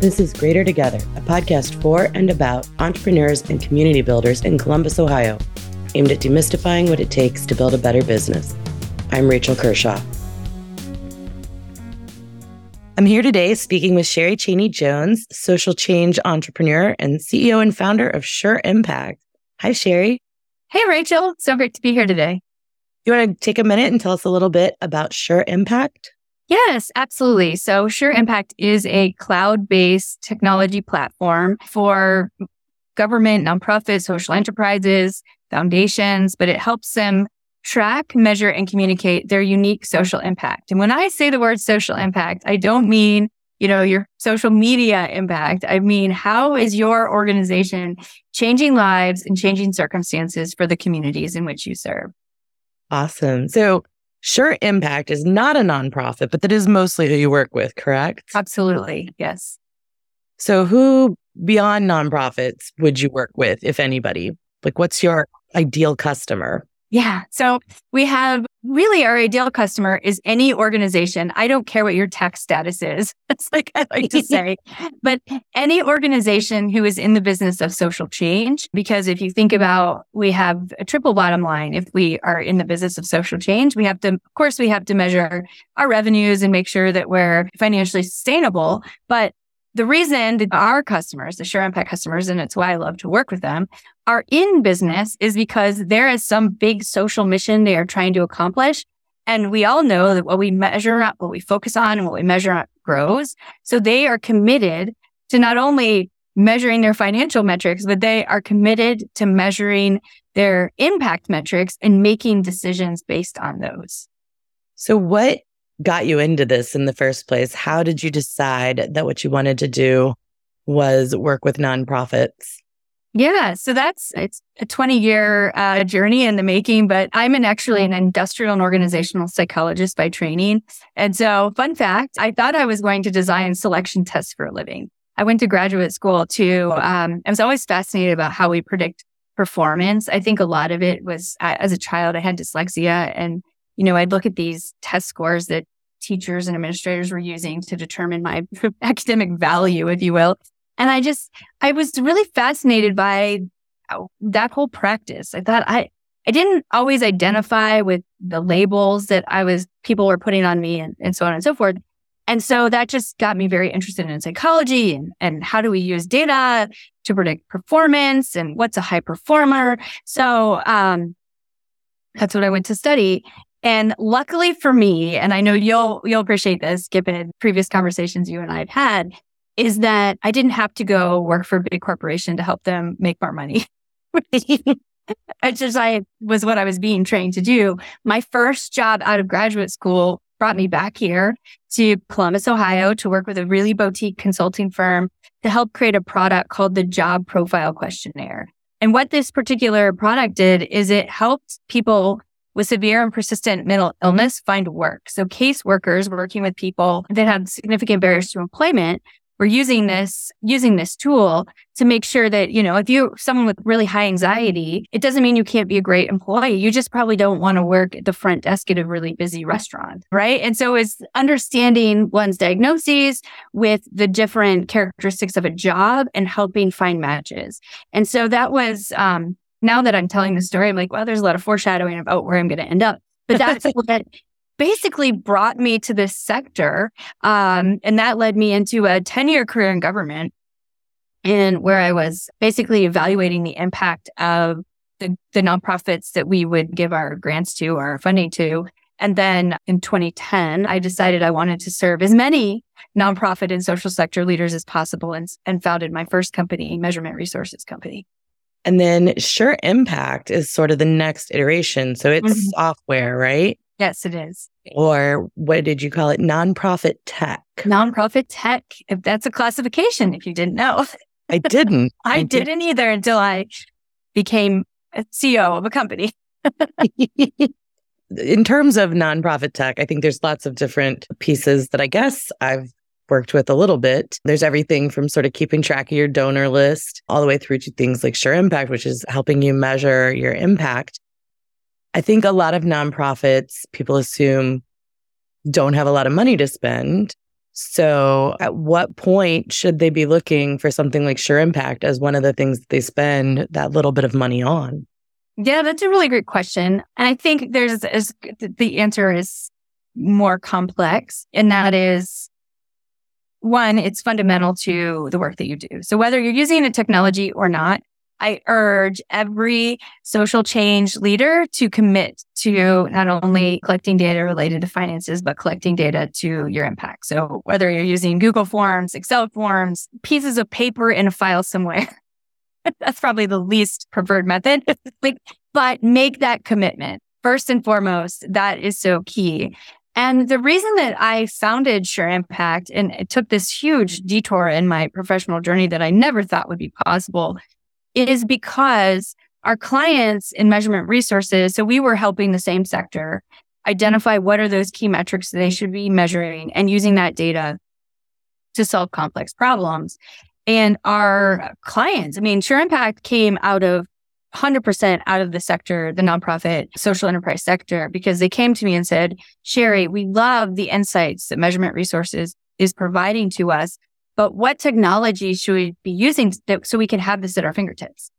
This is Greater Together, a podcast for and about entrepreneurs and community builders in Columbus, Ohio, aimed at demystifying what it takes to build a better business. I'm Rachel Kershaw. I'm here today speaking with Sheri Chaney Jones, social change entrepreneur and CEO and founder of Sure Impact. Hi, Sheri. Hey, Rachel. So great to be here today. You want to take a minute and tell us a little bit about Sure Impact? Yes, absolutely. So, Sure Impact is a cloud based technology platform for government, nonprofit, social enterprises, foundations, but it helps them track, measure, and communicate their unique social impact. And when I say the word social impact, I don't mean, you know, your social media impact. I mean, how is your organization changing lives and changing circumstances for the communities in which you serve? Awesome. So, Sure Impact is not a nonprofit, but that is mostly who you work with, correct? Absolutely. Yes. So, who beyond nonprofits would you work with, if anybody? Like, what's your ideal customer? Yeah. So we have really our ideal customer is any organization. I don't care what your tax status is. That's like I like to say, but any organization who is in the business of social change. Because if you think about, we have a triple bottom line. If we are in the business of social change, we have to, of course, we have to measure our revenues and make sure that we're financially sustainable. But the reason that our customers, the Sure Impact customers, and it's why I love to work with them, are in business is because there is some big social mission they are trying to accomplish. And we all know that what we measure up, what we focus on, and what we measure up grows. So they are committed to not only measuring their financial metrics, but they are committed to measuring their impact metrics and making decisions based on those. So, what got you into this in the first place? How did you decide that what you wanted to do was work with nonprofits? Yeah, so that's it's a 20 year uh, journey in the making, but I'm an actually an industrial and organizational psychologist by training. And so, fun fact, I thought I was going to design selection tests for a living. I went to graduate school to, um, I was always fascinated about how we predict performance. I think a lot of it was uh, as a child, I had dyslexia and you know, I'd look at these test scores that teachers and administrators were using to determine my academic value, if you will. And I just, I was really fascinated by that whole practice. I thought I, I didn't always identify with the labels that I was, people were putting on me and, and so on and so forth. And so that just got me very interested in psychology and, and how do we use data to predict performance and what's a high performer. So, um, that's what I went to study. And luckily for me, and I know you'll you'll appreciate this given previous conversations you and I have had, is that I didn't have to go work for a big corporation to help them make more money. Which is I was what I was being trained to do. My first job out of graduate school brought me back here to Columbus, Ohio to work with a really boutique consulting firm to help create a product called the Job Profile Questionnaire. And what this particular product did is it helped people with severe and persistent mental illness find work. So caseworkers working with people that had significant barriers to employment were using this using this tool to make sure that you know if you're someone with really high anxiety it doesn't mean you can't be a great employee. You just probably don't want to work at the front desk at a really busy restaurant right? And so it's understanding one's diagnoses with the different characteristics of a job and helping find matches. And so that was um, now that I'm telling the story, I'm like, well, there's a lot of foreshadowing about where I'm going to end up. But that's what basically brought me to this sector. Um, and that led me into a 10 year career in government and where I was basically evaluating the impact of the, the nonprofits that we would give our grants to, our funding to. And then in 2010, I decided I wanted to serve as many nonprofit and social sector leaders as possible and, and founded my first company, Measurement Resources Company. And then Sure Impact is sort of the next iteration. So it's mm-hmm. software, right? Yes, it is. Or what did you call it? Nonprofit tech. Nonprofit tech. If that's a classification, if you didn't know. I didn't. I, I didn't either until I became a CEO of a company. In terms of nonprofit tech, I think there's lots of different pieces that I guess I've worked with a little bit. There's everything from sort of keeping track of your donor list all the way through to things like Sure Impact, which is helping you measure your impact. I think a lot of nonprofits, people assume, don't have a lot of money to spend. So, at what point should they be looking for something like Sure Impact as one of the things they spend that little bit of money on? Yeah, that's a really great question. And I think there's the answer is more complex, and that is one, it's fundamental to the work that you do. So whether you're using a technology or not, I urge every social change leader to commit to not only collecting data related to finances, but collecting data to your impact. So whether you're using Google Forms, Excel forms, pieces of paper in a file somewhere, that's probably the least preferred method, but make that commitment. First and foremost, that is so key. And the reason that I founded Sure Impact and it took this huge detour in my professional journey that I never thought would be possible is because our clients in measurement resources, so we were helping the same sector identify what are those key metrics that they should be measuring and using that data to solve complex problems. And our clients, I mean, Sure Impact came out of 100% out of the sector, the nonprofit social enterprise sector, because they came to me and said, Sheri, we love the insights that measurement resources is providing to us, but what technology should we be using so we can have this at our fingertips?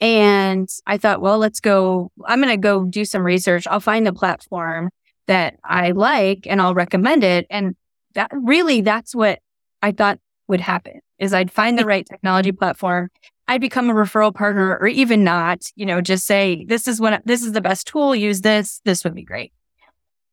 And I thought, well, let's go. I'm going to go do some research. I'll find a platform that I like and I'll recommend it. And that really, that's what I thought would happen is I'd find the right technology platform. I'd become a referral partner or even not, you know, just say, this is what, this is the best tool. Use this. This would be great.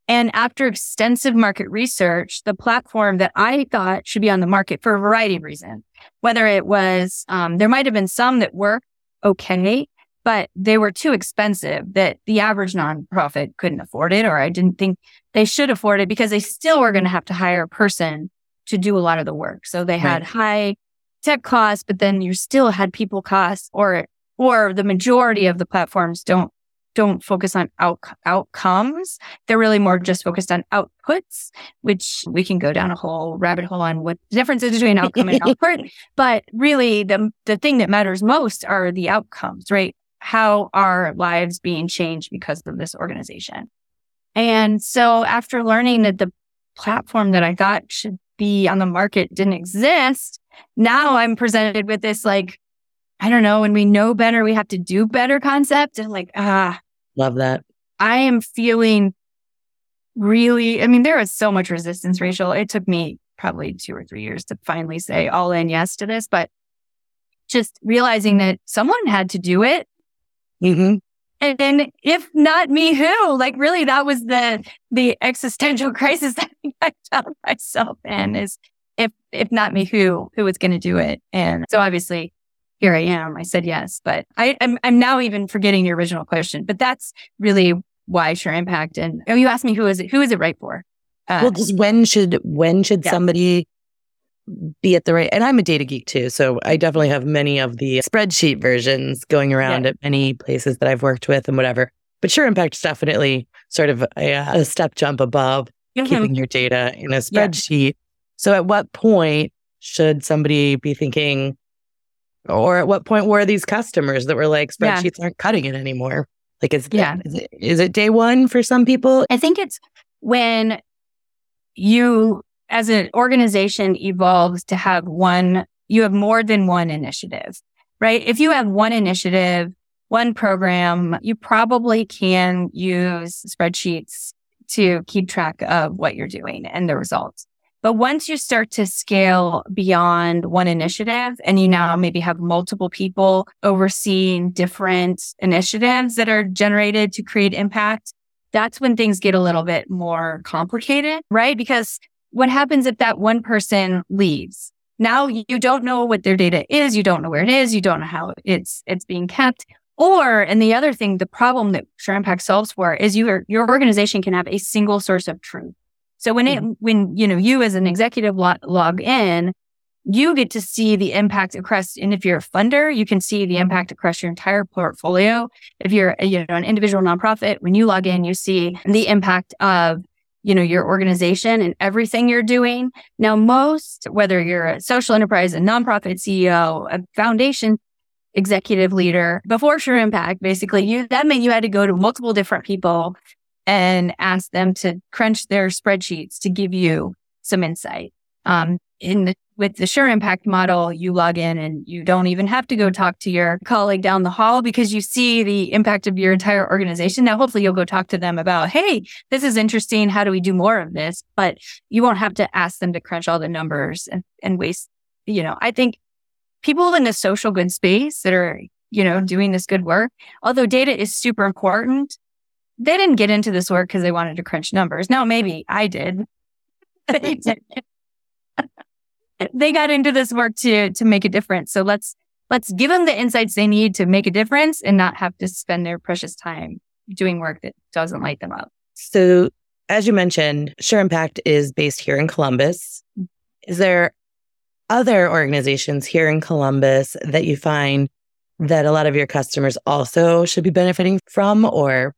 And after extensive market research, the platform that I thought should be on the market for a variety of reasons, whether it was, um, there might have been some that were okay, but they were too expensive that the average nonprofit couldn't afford it, or I didn't think they should afford it because they still were going to have to hire a person to do a lot of the work. So they had right. high tech costs, but then you still had people costs or, or the majority of the platforms don't don't focus on out- outcomes. They're really more just focused on outputs, which we can go down a whole rabbit hole on what the difference is between outcome and output. But really the, the thing that matters most are the outcomes, right? How are lives being changed because of this organization? And so after learning that the platform that I thought should be on the market didn't exist, now I'm presented with this like I don't know, when we know better, we have to do better concept. And like, ah, love that. I am feeling really, I mean, there is so much resistance, Rachel. It took me probably two or three years to finally say all in yes to this, but just realizing that someone had to do it. Mm-hmm. And, and if not me, who? Like, really, that was the the existential crisis that I found myself in. Is if if not me, who who was going to do it? And so, obviously, here I am. I said yes, but I, I'm, I'm now even forgetting your original question. But that's really why Sure Impact. And oh, you asked me who is it? Who is it right for? Uh, well, just when should when should yeah. somebody be at the right? And I'm a data geek too, so I definitely have many of the spreadsheet versions going around yeah. at many places that I've worked with and whatever. But Sure Impact is definitely sort of a, a step jump above mm-hmm. keeping your data in a spreadsheet. Yeah. So, at what point should somebody be thinking? Or at what point were these customers that were like spreadsheets yeah. aren't cutting it anymore? Like is yeah. is it, is it day one for some people? I think it's when you as an organization evolves to have one, you have more than one initiative, right? If you have one initiative, one program, you probably can use spreadsheets to keep track of what you're doing and the results. But once you start to scale beyond one initiative and you now maybe have multiple people overseeing different initiatives that are generated to create impact, that's when things get a little bit more complicated, right? Because what happens if that one person leaves? Now you don't know what their data is. You don't know where it is. You don't know how it's, it's being kept. Or, and the other thing, the problem that Sure Impact solves for is your, your organization can have a single source of truth. So when it, mm-hmm. when, you know, you as an executive log, log in, you get to see the impact across, and if you're a funder, you can see the impact across your entire portfolio. If you're, you know, an individual nonprofit, when you log in, you see the impact of, you know, your organization and everything you're doing. Now, most, whether you're a social enterprise, a nonprofit CEO, a foundation executive leader, before Sure Impact, basically, you, that meant you had to go to multiple different people and ask them to crunch their spreadsheets to give you some insight. Um, in the, with the Sure Impact model, you log in and you don't even have to go talk to your colleague down the hall because you see the impact of your entire organization. Now, hopefully you'll go talk to them about, Hey, this is interesting. How do we do more of this? But you won't have to ask them to crunch all the numbers and, and waste, you know, I think people in the social good space that are, you know, doing this good work, although data is super important, they didn't get into this work because they wanted to crunch numbers. Now, maybe I did. they got into this work to to make a difference. So let's let's give them the insights they need to make a difference and not have to spend their precious time doing work that doesn't light them up. So as you mentioned, Sure Impact is based here in Columbus. Is there other organizations here in Columbus that you find that a lot of your customers also should be benefiting from or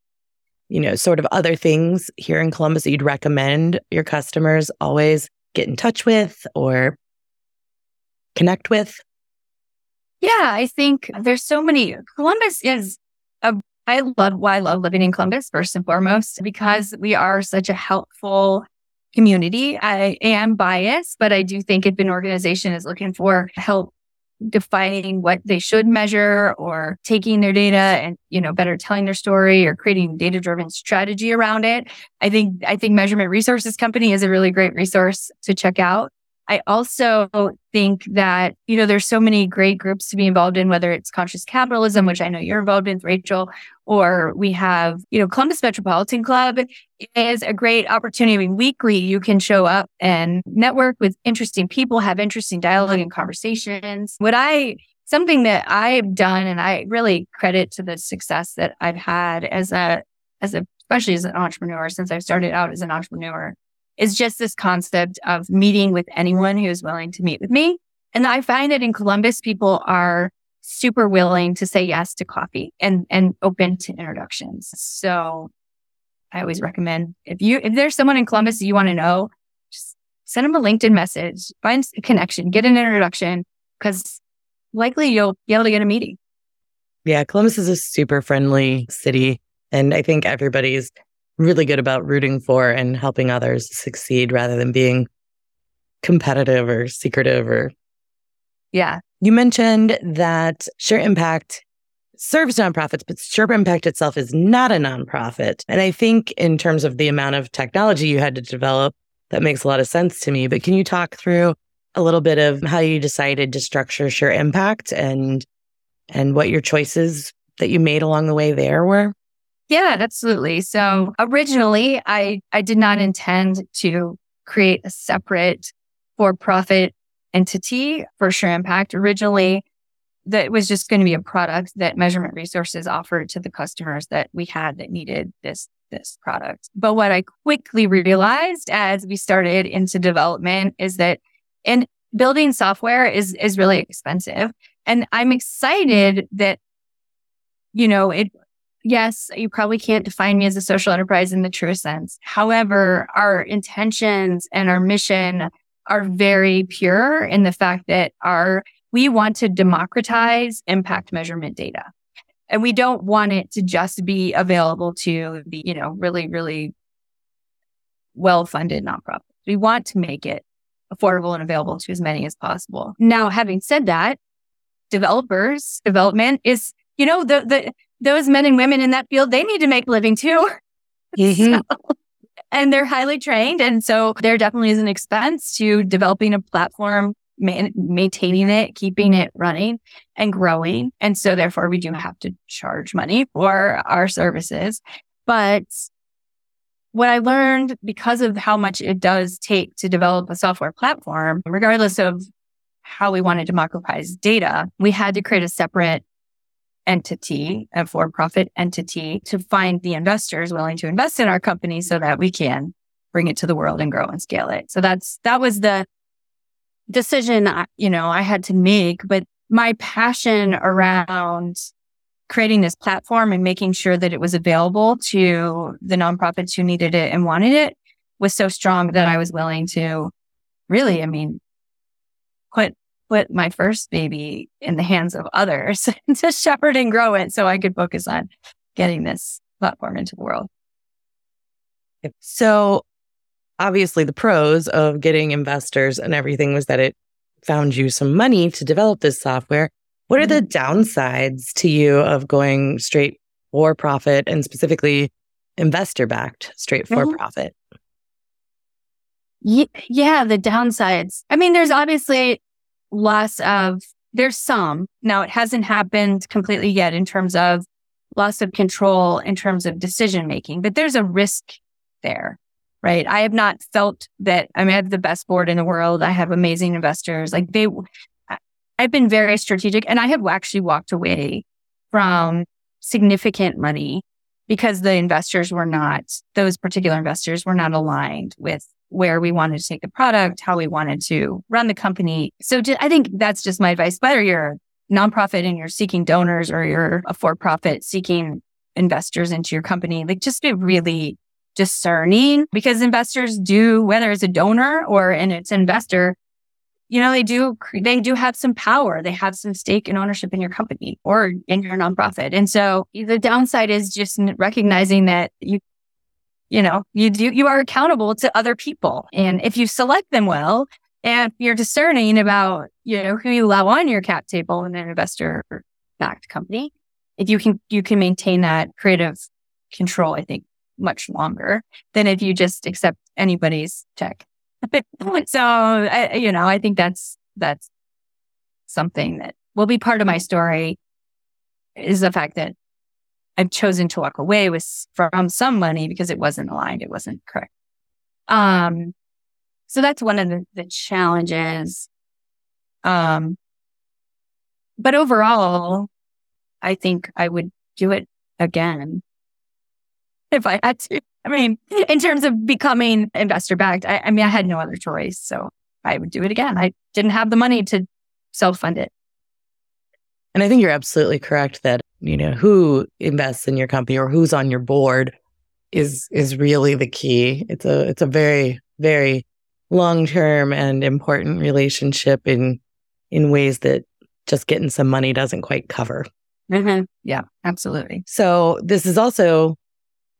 you know sort of other things here in Columbus that you'd recommend your customers always get in touch with or connect with? Yeah, I think there's so many. Columbus is a, I love why I love living in Columbus first and foremost, because we are such a helpful community. I am biased, but I do think if an organization is looking for help defining what they should measure or taking their data and you know better telling their story or creating data driven strategy around it. I think i think measurement resources company is a really great resource to check out I also think that, you know, there's so many great groups to be involved in, whether it's conscious capitalism, which I know you're involved in, Rachel, or we have, you know, Columbus Metropolitan Club is a great opportunity. I mean, weekly you can show up and network with interesting people, have interesting dialogue and conversations. What I, something that I've done and I really credit to the success that I've had as a, as a, especially as an entrepreneur since I started out as an entrepreneur is just this concept of meeting with anyone who is willing to meet with me. And I find that in Columbus, people are super willing to say yes to coffee and, and open to introductions. So I always recommend if you, if there's someone in Columbus you want to know, just send them a LinkedIn message, find a connection, get an introduction, because likely you'll be able to get a meeting. Yeah. Columbus is a super friendly city. And I think everybody's really good about rooting for and helping others succeed rather than being competitive or secretive or yeah. You mentioned that sure impact serves nonprofits but sure impact itself is not a nonprofit. And i think in terms of the amount of technology you had to develop that makes a lot of sense to me. But can you talk through a little bit of how you decided to structure sure impact and and what your choices that you made along the way there were yeah, absolutely. So originally I, I did not intend to create a separate for profit entity for Sure Impact. Originally, that was just going to be a product that measurement resources offered to the customers that we had that needed this this product. But what I quickly realized as we started into development is that and building software is is really expensive. And I'm excited that you know, it yes, you probably can't define me as a social enterprise in the truest sense. However, our intentions and our mission are very pure in the fact that our we want to democratize impact measurement data. And we don't want it to just be available to the, you know, really, really well-funded nonprofits. We want to make it affordable and available to as many as possible. Now, having said that, developers, development is, you know, the, the, those men and women in that field, they need to make a living too. Mm-hmm. So, and they're highly trained. And so there definitely is an expense to developing a platform, man- maintaining it, keeping it running and growing. And so therefore we do have to charge money for our services. But what I learned because of how much it does take to develop a software platform, regardless of how we want to democratize data, we had to create a separate entity, a for profit entity to find the investors willing to invest in our company so that we can bring it to the world and grow and scale it. So that's, that was the decision, I, you know, I had to make, but my passion around creating this platform and making sure that it was available to the nonprofits who needed it and wanted it was so strong that I was willing to really, I mean, put put my first baby in the hands of others to shepherd and grow it so I could focus on getting this platform into the world. So obviously the pros of getting investors and everything was that it found you some money to develop this software. What are the mm-hmm. downsides to you of going straight for profit and specifically investor backed straight for mm-hmm. profit? Yeah, the downsides. I mean, there's obviously loss of, there's some. Now, it hasn't happened completely yet in terms of loss of control, in terms of decision making, but there's a risk there, right? I have not felt that I, mean, I have the best board in the world. I have amazing investors. Like they, I've been very strategic and I have actually walked away from significant money because the investors were not, those particular investors were not aligned with where we wanted to take the product, how we wanted to run the company. So I think that's just my advice. Whether you're a nonprofit and you're seeking donors or you're a for profit seeking investors into your company, like just be really discerning because investors do, whether it's a donor or and it's an investor, you know, they do, they do have some power. They have some stake and ownership in your company or in your nonprofit. And so the downside is just recognizing that you, you know, you do, you are accountable to other people. And if you select them well and you're discerning about, you know, who you allow on your cap table in an investor backed company, if you can, you can maintain that creative control, I think much longer than if you just accept anybody's check. so, I, you know, I think that's, that's something that will be part of my story is the fact that I've chosen to walk away with from some money because it wasn't aligned. It wasn't correct. Um, so that's one of the, the challenges. Um, but overall, I think I would do it again if I had to. I mean, in terms of becoming investor backed, I, I, mean, I had no other choice. So I would do it again. I didn't have the money to self fund it. And I think you're absolutely correct that, you know, who invests in your company or who's on your board is is really the key. It's a it's a very, very long term and important relationship in in ways that just getting some money doesn't quite cover. Mm-hmm. Yeah, absolutely. So this is also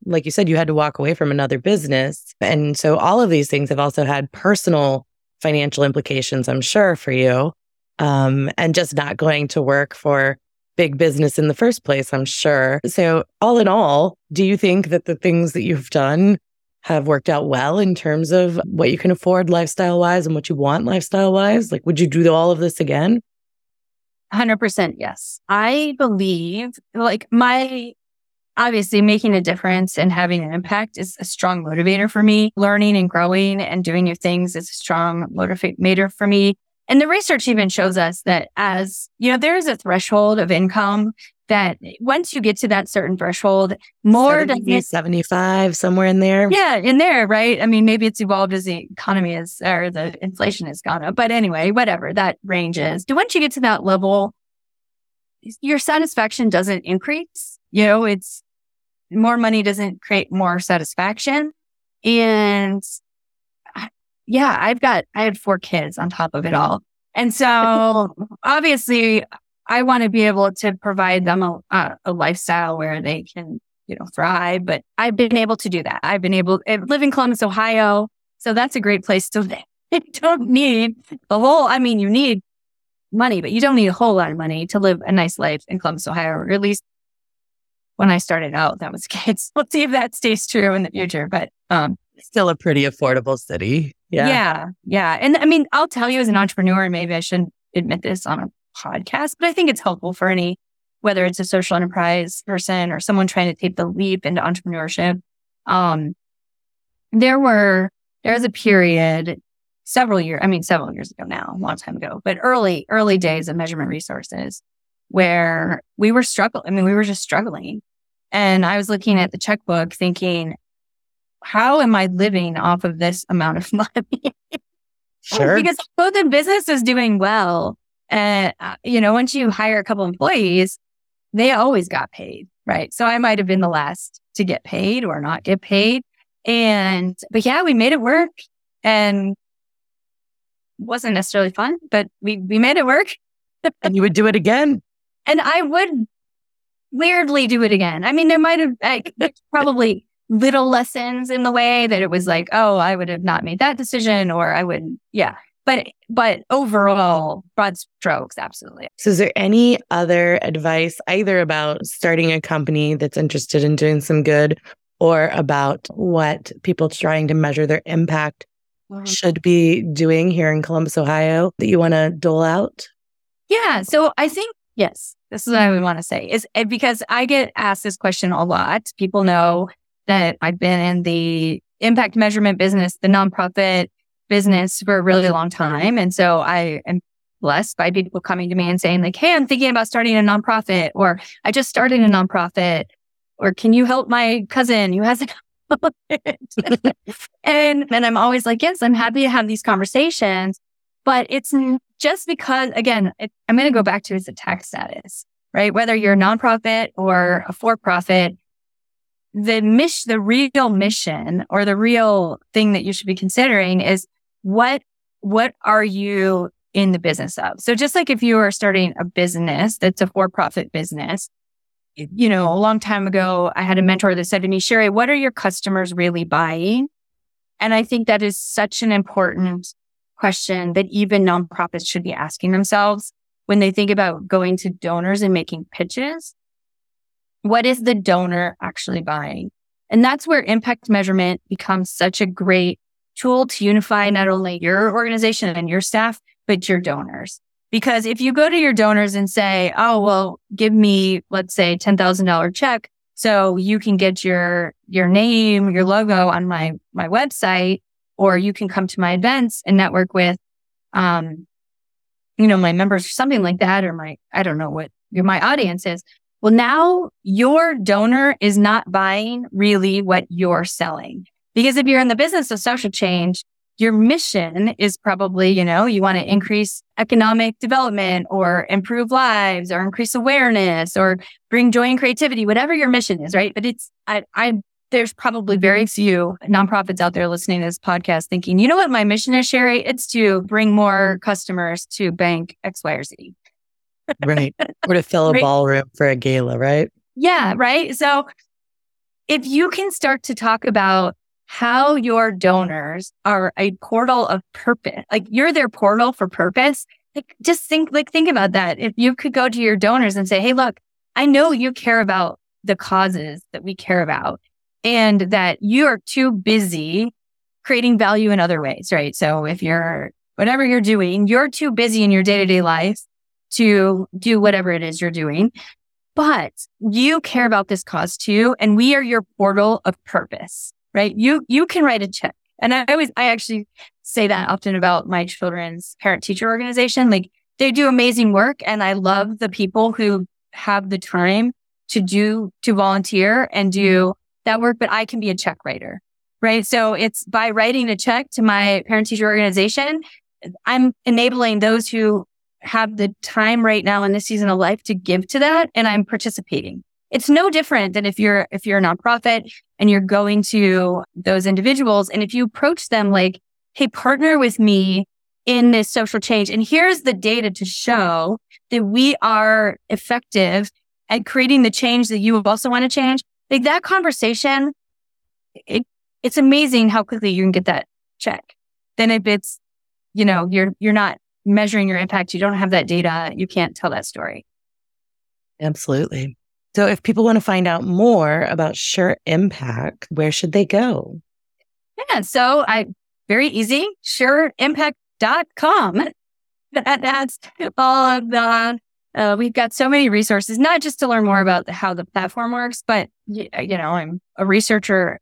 like you said, you had to walk away from another business. And so all of these things have also had personal financial implications, I'm sure, for you. Um, and just not going to work for big business in the first place, I'm sure. So, all in all, do you think that the things that you've done have worked out well in terms of what you can afford lifestyle wise and what you want lifestyle wise? Like, would you do all of this again? 100% yes. I believe like my obviously making a difference and having an impact is a strong motivator for me. Learning and growing and doing new things is a strong motivator for me. And the research even shows us that as, you know, there is a threshold of income that once you get to that certain threshold, more 70, 75, somewhere in there. Yeah, in there, right? I mean, maybe it's evolved as the economy is or the inflation has gone up. But anyway, whatever that range is. Once you get to that level, your satisfaction doesn't increase. You know, it's more money doesn't create more satisfaction. And yeah, I've got, I had four kids on top of it all. And so obviously I want to be able to provide them a, a, a, lifestyle where they can, you know, thrive. But I've been able to do that. I've been able to live in Columbus, Ohio. So that's a great place to live. You don't need the whole, I mean, you need money, but you don't need a whole lot of money to live a nice life in Columbus, Ohio, or at least when I started out, that was kids. Let's see if that stays true in the future. But um, still a pretty affordable city. Yeah. Yeah. Yeah. And I mean, I'll tell you as an entrepreneur, maybe I shouldn't admit this on a podcast, but I think it's helpful for any, whether it's a social enterprise person or someone trying to take the leap into entrepreneurship. Um, there were, there was a period several years, I mean, several years ago now, a long time ago, but early, early days of measurement resources where we were struggling. I mean, we were just struggling. And I was looking at the checkbook thinking, how am I living off of this amount of money? sure. because both the business is doing well. And, uh, you know, once you hire a couple employees, they always got paid. Right. So I might have been the last to get paid or not get paid. And, but yeah, we made it work and wasn't necessarily fun, but we, we made it work. and you would do it again? And I would weirdly do it again. I mean, there might have like, probably little lessons in the way that it was like, oh, I would have not made that decision or I would, yeah. But, but overall, broad strokes, absolutely. So, is there any other advice either about starting a company that's interested in doing some good or about what people trying to measure their impact mm-hmm. should be doing here in Columbus, Ohio that you want to dole out? Yeah. So, I think, yes, this is what I would want to say is eh, because I get asked this question a lot. People know that I've been in the impact measurement business, the nonprofit business for a really long time. And so I am blessed by people coming to me and saying like, Hey, I'm thinking about starting a nonprofit or I just started a nonprofit or can you help my cousin who has a and and I'm always like, yes, I'm happy to have these conversations, but it's just because again, it, I'm going to go back to it's a tax status, right? Whether you're a nonprofit or a for-profit, the mission, the real mission or the real thing that you should be considering is what, what are you in the business of? So just like if you are starting a business that's a for profit business, you know, a long time ago, I had a mentor that said to me, Sheri, what are your customers really buying? And I think that is such an important question that even nonprofits should be asking themselves when they think about going to donors and making pitches what is the donor actually buying? And that's where impact measurement becomes such a great tool to unify not only your organization and your staff, but your donors. Because if you go to your donors and say, Oh, well, give me, let's say $10,000 check. So you can get your, your name, your logo on my, my website, or you can come to my events and network with, um, you know, my members or something like that, or my, I don't know what your, my audience is. Well, now your donor is not buying really what you're selling. Because if you're in the business of social change, your mission is probably, you know, you want to increase economic development or improve lives or increase awareness or bring joy and creativity, whatever your mission is, right? But it's, I, I, there's probably very few nonprofits out there listening to this podcast thinking, you know what my mission is, Sheri? It's to bring more customers to bank X, Y, or Z right. Or to fill a right. ballroom for a gala, right? Yeah, right. So if you can start to talk about how your donors are a portal of purpose, like you're their portal for purpose, like just think, like think about that. If you could go to your donors and say, Hey, look, I know you care about the causes that we care about and that you are too busy creating value in other ways, right? So if you're, whatever you're doing, you're too busy in your day to day life to do whatever it is you're doing. But you care about this cause too. And we are your portal of purpose, right? You, you can write a check. And I always, I actually say that often about my children's parent teacher organization. Like they do amazing work. And I love the people who have the time to do, to volunteer and do that work, but I can be a check writer, right? So it's by writing a check to my parent teacher organization, I'm enabling those who have the time right now in this season of life to give to that and I'm participating. It's no different than if you're if you're a nonprofit and you're going to those individuals and if you approach them like, "Hey, partner with me in this social change and here's the data to show that we are effective at creating the change that you also want to change." Like that conversation it, it's amazing how quickly you can get that check. Then if it's you know, you're you're not measuring your impact, you don't have that data, you can't tell that story. Absolutely. So if people want to find out more about Sure Impact, where should they go? Yeah, so I very easy, sureimpact.com. That, that's all of the uh, we've got so many resources, not just to learn more about how the platform works, but you know, I'm a researcher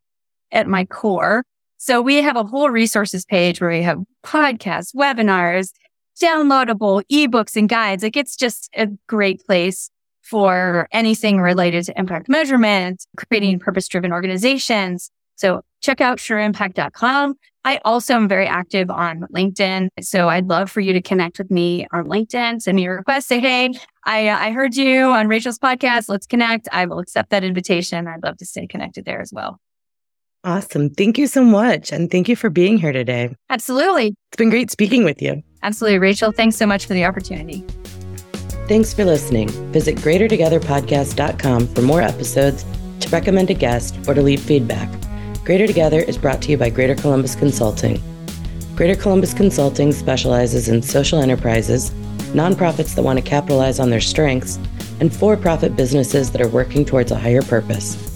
at my core. So we have a whole resources page where we have podcasts, webinars, downloadable ebooks and guides. Like it's just a great place for anything related to impact measurement, creating purpose driven organizations. So check out sureimpact.com. I also am very active on LinkedIn. So I'd love for you to connect with me on LinkedIn. Send me a request. Say, Hey, I, uh, I heard you on Rachel's podcast. Let's connect. I will accept that invitation. I'd love to stay connected there as well. Awesome. Thank you so much. And thank you for being here today. Absolutely. It's been great speaking with you. Absolutely. Rachel, thanks so much for the opportunity. Thanks for listening. Visit greatertogetherpodcast.com for more episodes to recommend a guest, or to leave feedback. Greater Together is brought to you by Greater Columbus Consulting. Greater Columbus Consulting specializes in social enterprises, nonprofits that want to capitalize on their strengths, and for profit businesses that are working towards a higher purpose.